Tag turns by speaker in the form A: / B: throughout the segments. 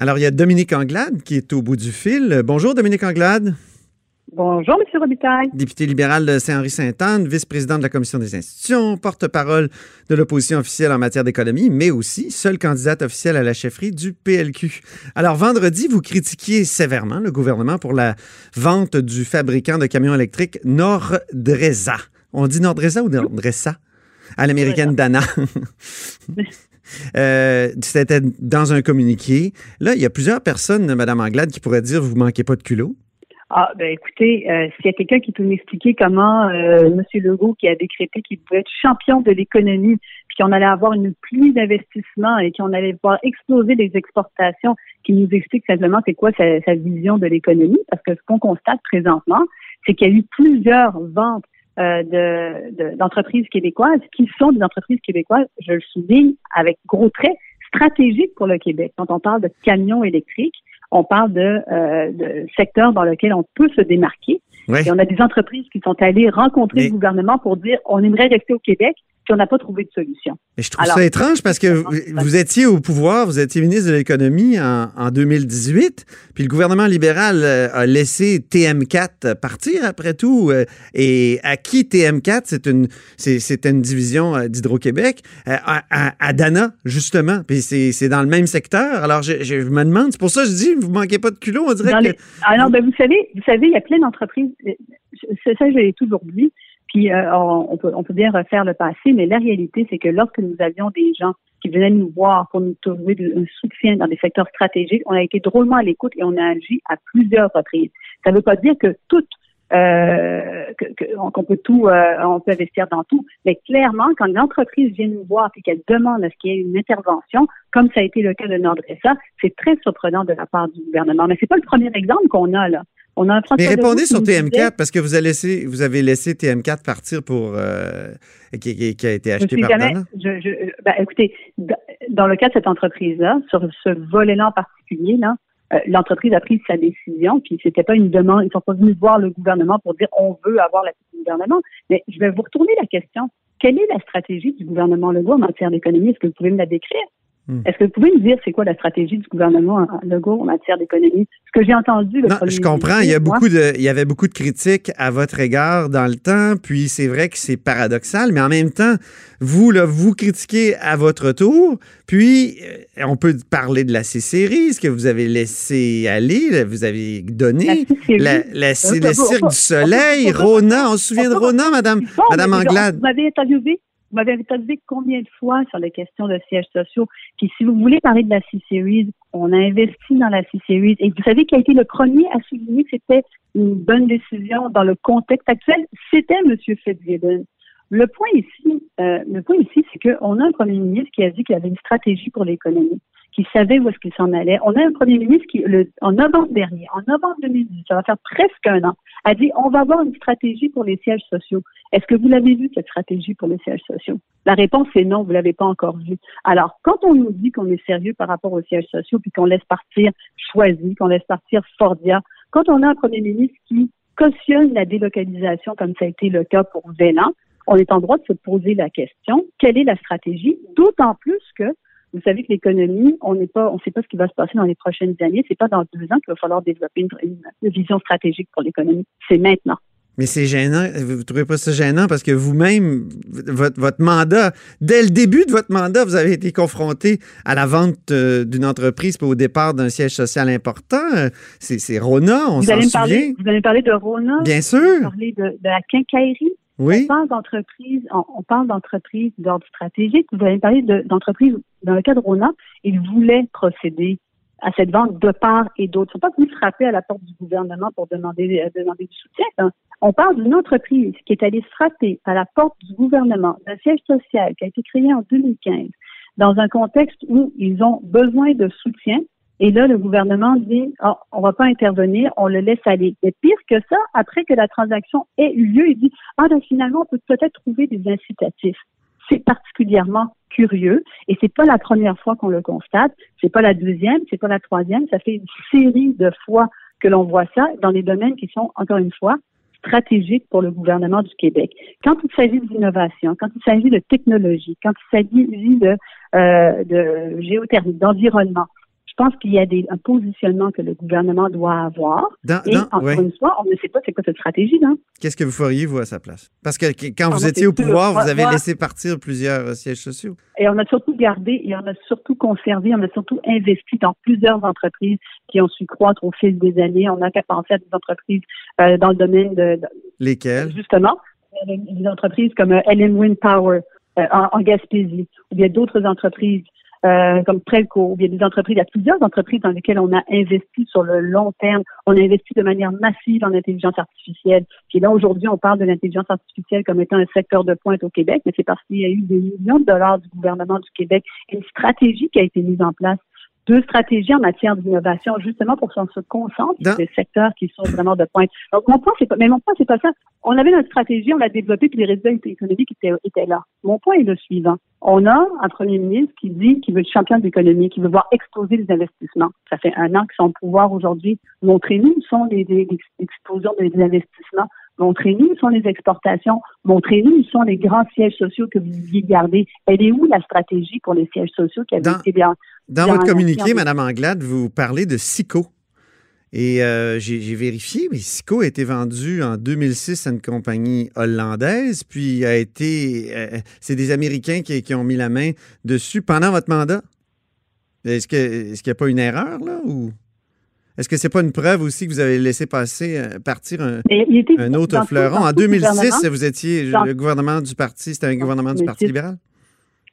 A: Alors, il y a Dominique Anglade qui est au bout du fil. Bonjour, Dominique Anglade.
B: Bonjour, M. Robitaille.
A: Député libéral de Saint-Henri-Sainte-Anne, vice-président de la Commission des institutions, porte-parole de l'opposition officielle en matière d'économie, mais aussi seule candidate officielle à la chefferie du PLQ. Alors, vendredi, vous critiquiez sévèrement le gouvernement pour la vente du fabricant de camions électriques Nordresa. On dit Nordresa ou Nordresa? À l'américaine Dana. Euh, c'était dans un communiqué. Là, il y a plusieurs personnes, Mme Anglade, qui pourraient dire vous manquez pas de culot.
B: Ah, ben écoutez, euh, s'il y a quelqu'un qui peut m'expliquer comment euh, M. Legault, qui a décrété qu'il pouvait être champion de l'économie, puis qu'on allait avoir une pluie d'investissements et qu'on allait voir exploser les exportations, qui nous explique simplement c'est quoi sa, vision de l'économie, parce que ce qu'on constate présentement, c'est qu'il y a eu plusieurs ventes euh, d'entreprises québécoises qui sont des entreprises québécoises, je le souligne avec gros traits, stratégiques pour le Québec. Quand on parle de camions électriques, on parle de, euh, de secteurs dans lesquels on peut se démarquer. Et on a des entreprises qui sont allées rencontrer le gouvernement pour dire on aimerait rester au Québec, puis on n'a pas trouvé de solution.
A: Mais je trouve ça étrange parce que vous, étiez au pouvoir, vous étiez ministre de l'Économie en, 2018, puis le gouvernement libéral euh, a laissé TM4 partir après tout. Euh, et à qui TM4, c'est une, c'est, une division euh, d'Hydro-Québec, à, Dana, justement. Puis c'est, dans le même secteur. Alors je, je, me demande, c'est pour ça que je dis, vous manquez pas de culot, on dirait que...
B: Alors, ah ben, vous savez, vous savez, il y a plein d'entreprises, c'est ça, je l'ai toujours dit, puis euh, on, peut, bien refaire le passé, mais la réalité, c'est que lorsque nous avions des gens qui venaient nous voir pour nous trouver un soutien dans des secteurs stratégiques, on a été drôlement à l'écoute et on a agi à plusieurs reprises. Ça ne veut pas dire que toutes euh, qu'on peut tout, euh, on peut investir dans tout. Mais clairement, quand l'entreprise vient nous voir et qu'elle demande à ce qu'il y ait une intervention, comme ça a été le cas de Nordressa, c'est très surprenant de la part du gouvernement. Mais c'est pas le premier exemple qu'on a là.
A: Mais répondez sur TM4 parce que vous avez laissé, vous avez laissé TM4 partir pour euh, qui, a été acheté par jamais,
B: ben, écoutez, dans le cas de cette entreprise-là, sur ce volet-là en particulier, là, euh, l'entreprise a pris sa décision, puis c'était pas une demande, ils sont pas venus voir le gouvernement pour dire on veut avoir la du gouvernement. Mais je vais vous retourner la question. Quelle est la stratégie du gouvernement Legault en matière d'économie? Est-ce que vous pouvez me la décrire? Hmm. Est-ce que vous pouvez me dire c'est quoi la stratégie du gouvernement Legault en matière d'économie? Ce que j'ai entendu. Le
A: non, je comprends. Il y, a beaucoup de, il y avait beaucoup de critiques à votre égard dans le temps, puis c'est vrai que c'est paradoxal, mais en même temps, vous, là, vous critiquez à votre tour, puis euh, on peut parler de la C-Series que vous avez laissé aller, vous avez donné. La, la, le Cirque du Soleil, Rona, on se souvient de Rona, Madame, Madame Anglade.
B: Vous m'avez interviewé vous m'avez interviewé combien de fois sur les questions de sièges sociaux? Puis si vous voulez parler de la C-Series, on a investi dans la C-Series. Et vous savez qui a été le premier à souligner que c'était une bonne décision dans le contexte actuel? C'était M. Fitzgibbon. Le point ici, euh, le point ici, c'est qu'on a un premier ministre qui a dit qu'il avait une stratégie pour l'économie qui savait où est-ce qu'il s'en allait. On a un premier ministre qui, le, en novembre dernier, en novembre 2018, ça va faire presque un an, a dit on va avoir une stratégie pour les sièges sociaux. Est-ce que vous l'avez vu, cette stratégie pour les sièges sociaux? La réponse est non, vous l'avez pas encore vue. Alors, quand on nous dit qu'on est sérieux par rapport aux sièges sociaux, puis qu'on laisse partir Choisi, qu'on laisse partir Fordia, quand on a un premier ministre qui cautionne la délocalisation, comme ça a été le cas pour Vélan, on est en droit de se poser la question, quelle est la stratégie? D'autant plus que vous savez que l'économie, on n'est pas, on ne sait pas ce qui va se passer dans les prochaines années. C'est pas dans deux ans qu'il va falloir développer une, vision stratégique pour l'économie. C'est maintenant.
A: Mais c'est gênant. Vous ne trouvez pas ça gênant? Parce que vous-même, votre, votre, mandat, dès le début de votre mandat, vous avez été confronté à la vente euh, d'une entreprise pour au départ d'un siège social important. C'est Rona, on s'en souvient.
B: vous allez parler de Rona.
A: Bien sûr.
B: Vous allez parler de, de la quincaillerie. On parle d'entreprise, on, parle d'entreprise d'ordre stratégique. Vous avez parlé d'entreprise, dans le cas de Rona, ils voulaient procéder à cette vente de part et d'autre. Ils ne sont pas venus frapper à la porte du gouvernement pour demander, euh, demander du soutien. Hein. On parle d'une entreprise qui est allée frapper à la porte du gouvernement d'un siège social qui a été créé en 2015 dans un contexte où ils ont besoin de soutien et là, le gouvernement dit, oh, on va pas intervenir, on le laisse aller. Et pire que ça, après que la transaction ait eu lieu, il dit, ah, ben, finalement, on peut peut-être trouver des incitatifs. C'est particulièrement curieux et c'est pas la première fois qu'on le constate. C'est pas la deuxième, c'est pas la troisième. Ça fait une série de fois que l'on voit ça dans des domaines qui sont, encore une fois, stratégiques pour le gouvernement du Québec. Quand il s'agit d'innovation, quand il s'agit de technologie, quand il s'agit de, euh, de géothermie, d'environnement, pense qu'il y a des, un positionnement que le gouvernement doit avoir. et encore une fois, on ne sait pas c'est quoi cette stratégie. Hein?
A: Qu'est-ce que vous feriez, vous, à sa place? Parce que quand vous étiez au pouvoir, vous avez laissé partir plusieurs euh, sièges sociaux.
B: Et on a surtout gardé, et on a surtout conservé, on a surtout investi dans plusieurs entreprises qui ont su croître au fil des années. On a qu'à penser à des entreprises euh, dans le domaine de...
A: Lesquelles?
B: Justement, des entreprises comme euh, Ellen Wind Power en, en Gaspésie, ou bien d'autres entreprises euh, comme Prelco, il y a des entreprises, il y a plusieurs entreprises dans lesquelles on a investi sur le long terme. On a investi de manière massive en intelligence artificielle. Puis là, aujourd'hui, on parle de l'intelligence artificielle comme étant un secteur de pointe au Québec, mais c'est parce qu'il y a eu des millions de dollars du gouvernement du Québec, une stratégie qui a été mise en place deux stratégies en matière d'innovation, justement pour qu'on se concentre sur des secteurs qui sont vraiment de pointe. Donc, mon point, c'est pas, mais mon point, c'est pas ça. On avait notre stratégie, on l'a développée, puis les résultats économiques étaient, étaient là. Mon point est le suivant. On a un premier ministre qui dit qu'il veut être champion de l'économie, qui veut voir exploser les investissements. Ça fait un an qu'ils sont au pouvoir aujourd'hui. Montrez-nous où sont les, les, explosions des investissements. Montrez-nous où sont les exportations. Montrez-nous où sont les grands sièges sociaux que vous vouliez garder. Elle est où la stratégie pour les sièges sociaux qui avaient été bien
A: dans votre communiqué, Mme Anglade, vous parlez de SICO. Et euh, j'ai vérifié, mais SICO a été vendu en 2006 à une compagnie hollandaise, puis a été. Euh, c'est des Américains qui, ont mis la main dessus pendant votre mandat. Est-ce qu'il est n'y a pas une erreur, là? Ou? Est-ce que c'est pas une preuve aussi que vous avez laissé passer, euh, partir un, un autre fleuron? En 2006, vous étiez le gouvernement du parti, c'était un gouvernement du Parti libéral?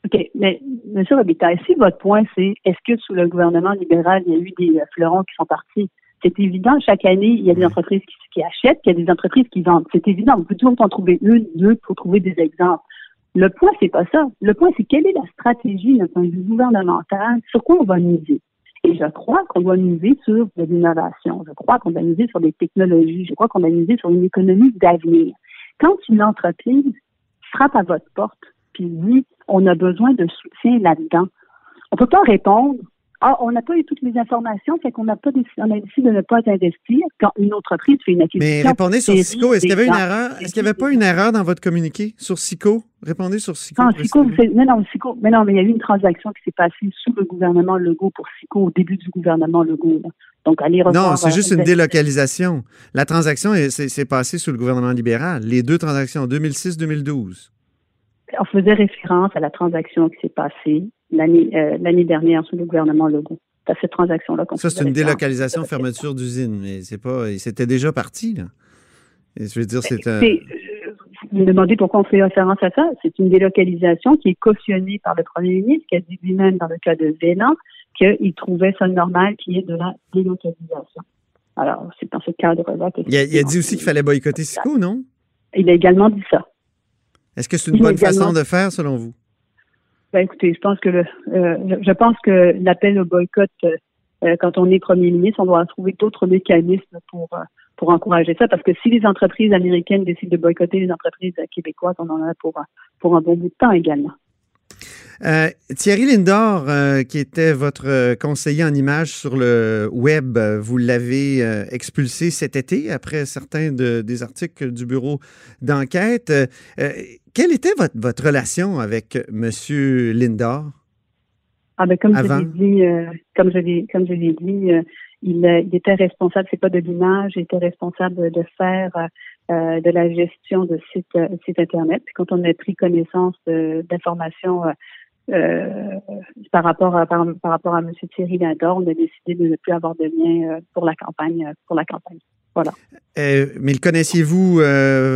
B: OK. Mais, M. Robitaille, si votre point, c'est est-ce que sous le gouvernement libéral, il y a eu des euh, fleurons qui sont partis? C'est évident, chaque année, il y a des entreprises qui, achètent, il y a des entreprises qui vendent. C'est évident. Vous pouvez toujours en trouver une, deux pour trouver des exemples. Le point, c'est pas ça. Le point, c'est quelle est la stratégie d'un point de vue gouvernemental, sur quoi on va miser? Et je crois qu'on doit miser sur de l'innovation. Je crois qu'on doit miser sur des technologies. Je crois qu'on doit miser sur une économie d'avenir. Quand une entreprise frappe à votre porte, puis dit on a besoin de soutien là-dedans. On ne peut pas répondre ah, on n'a pas eu toutes les informations, fait qu'on n'a pas décidé, on a décidé de ne pas investir quand une entreprise fait une acquisition.
A: Mais répondez sur SICO. Est-ce qu'il y avait une erreur? Est-ce qu'il n'y avait pas une erreur dans votre communiqué sur SICO? Répondez sur SICO.
B: Non, SICO, mais non, SICO, mais non, mais il y a eu une transaction qui s'est passée sous le gouvernement Legault pour SICO au début du gouvernement Legault. Donc, allez.
A: Non, c'est juste une délocalisation. La transaction s'est passée sous le gouvernement libéral. Les deux transactions, 2006-2012
B: on faisait référence à la transaction qui s'est passée l'année euh, l'année dernière sous le gouvernement Legault. C'est cette transaction-là
A: Ça, c'est une délocalisation, fermeture d'usine, mais c'est pas. C'était déjà parti, là. je veux dire, c'est un.
B: Euh, vous me demandez pourquoi on fait référence à ça. C'est une délocalisation qui est cautionnée par le premier ministre, qui a dit lui-même dans le cas de Vélan qu'il trouvait ça normal qu'il y ait de la délocalisation. Alors, c'est dans ce cadre-là que.
A: Il a, il a dit aussi qu'il fallait boycotter SICO, non?
B: Il a également dit ça.
A: Est-ce que c'est une bonne façon de faire, selon vous?
B: Ben, écoutez, je pense que le, euh, je pense que l'appel au boycott, euh, quand on est premier ministre, on doit trouver d'autres mécanismes pour euh, pour encourager ça, parce que si les entreprises américaines décident de boycotter les entreprises québécoises, on en a pour pour un bon bout de temps également.
A: Euh, Thierry Lindor, euh, qui était votre conseiller en images sur le web, vous l'avez euh, expulsé cet été après certains des articles du bureau d'enquête. Quelle était votre, votre relation avec M. Lindor?
B: Ah ben, comme, je l'ai dit, comme je l'ai comme je l'ai dit, il, il, était responsable, c'est pas de l'image, il était responsable de faire de la gestion de sites site internet. Puis quand on a pris connaissance d'informations euh, par rapport à par, rapport à M. Thierry Lindor, on a décidé de ne plus avoir de lien euh, pour la campagne euh, pour la campagne. Voilà.
A: mais le connaissiez-vous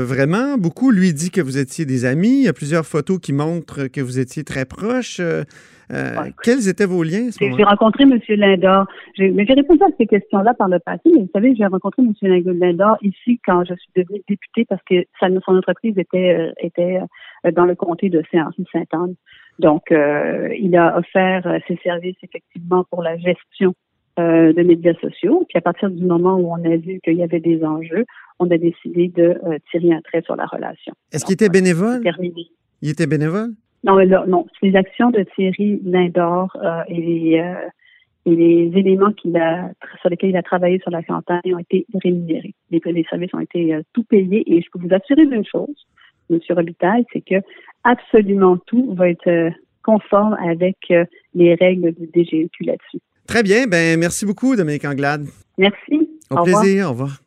A: vraiment beaucoup? Lui dit que vous étiez des amis. Il y a plusieurs photos qui montrent que vous étiez très proches. quels étaient vos liens?
B: J'ai rencontré M. Lindor. J'ai répondu à ces questions-là par le passé, mais vous savez, j'ai rencontré M. Lindor ici quand je suis devenue députée parce que son entreprise était, était dans le comté de Saint-Anne. Donc, euh, il a offert euh, ses services effectivement pour la gestion euh, de médias sociaux. Puis à partir du moment où on a vu qu'il y avait des enjeux, on a décidé de tirer un trait sur la relation.
A: Est-ce qu'il était bénévole? Il était bénévole?
B: Non, non. Les actions de Thierry Lindor et les, et les éléments qu'il a, sur lesquels il a travaillé sur la campagne ont été rémunérés. Les, les services ont été tout payés et je peux vous assurer d'une chose, M. Robitaille, c'est que absolument tout va être euh, conforme avec euh, les règles du DGEQ là-dessus.
A: Très bien. Ben, merci beaucoup, Dominique Anglade.
B: Merci.
A: Au, plaisir. Au revoir.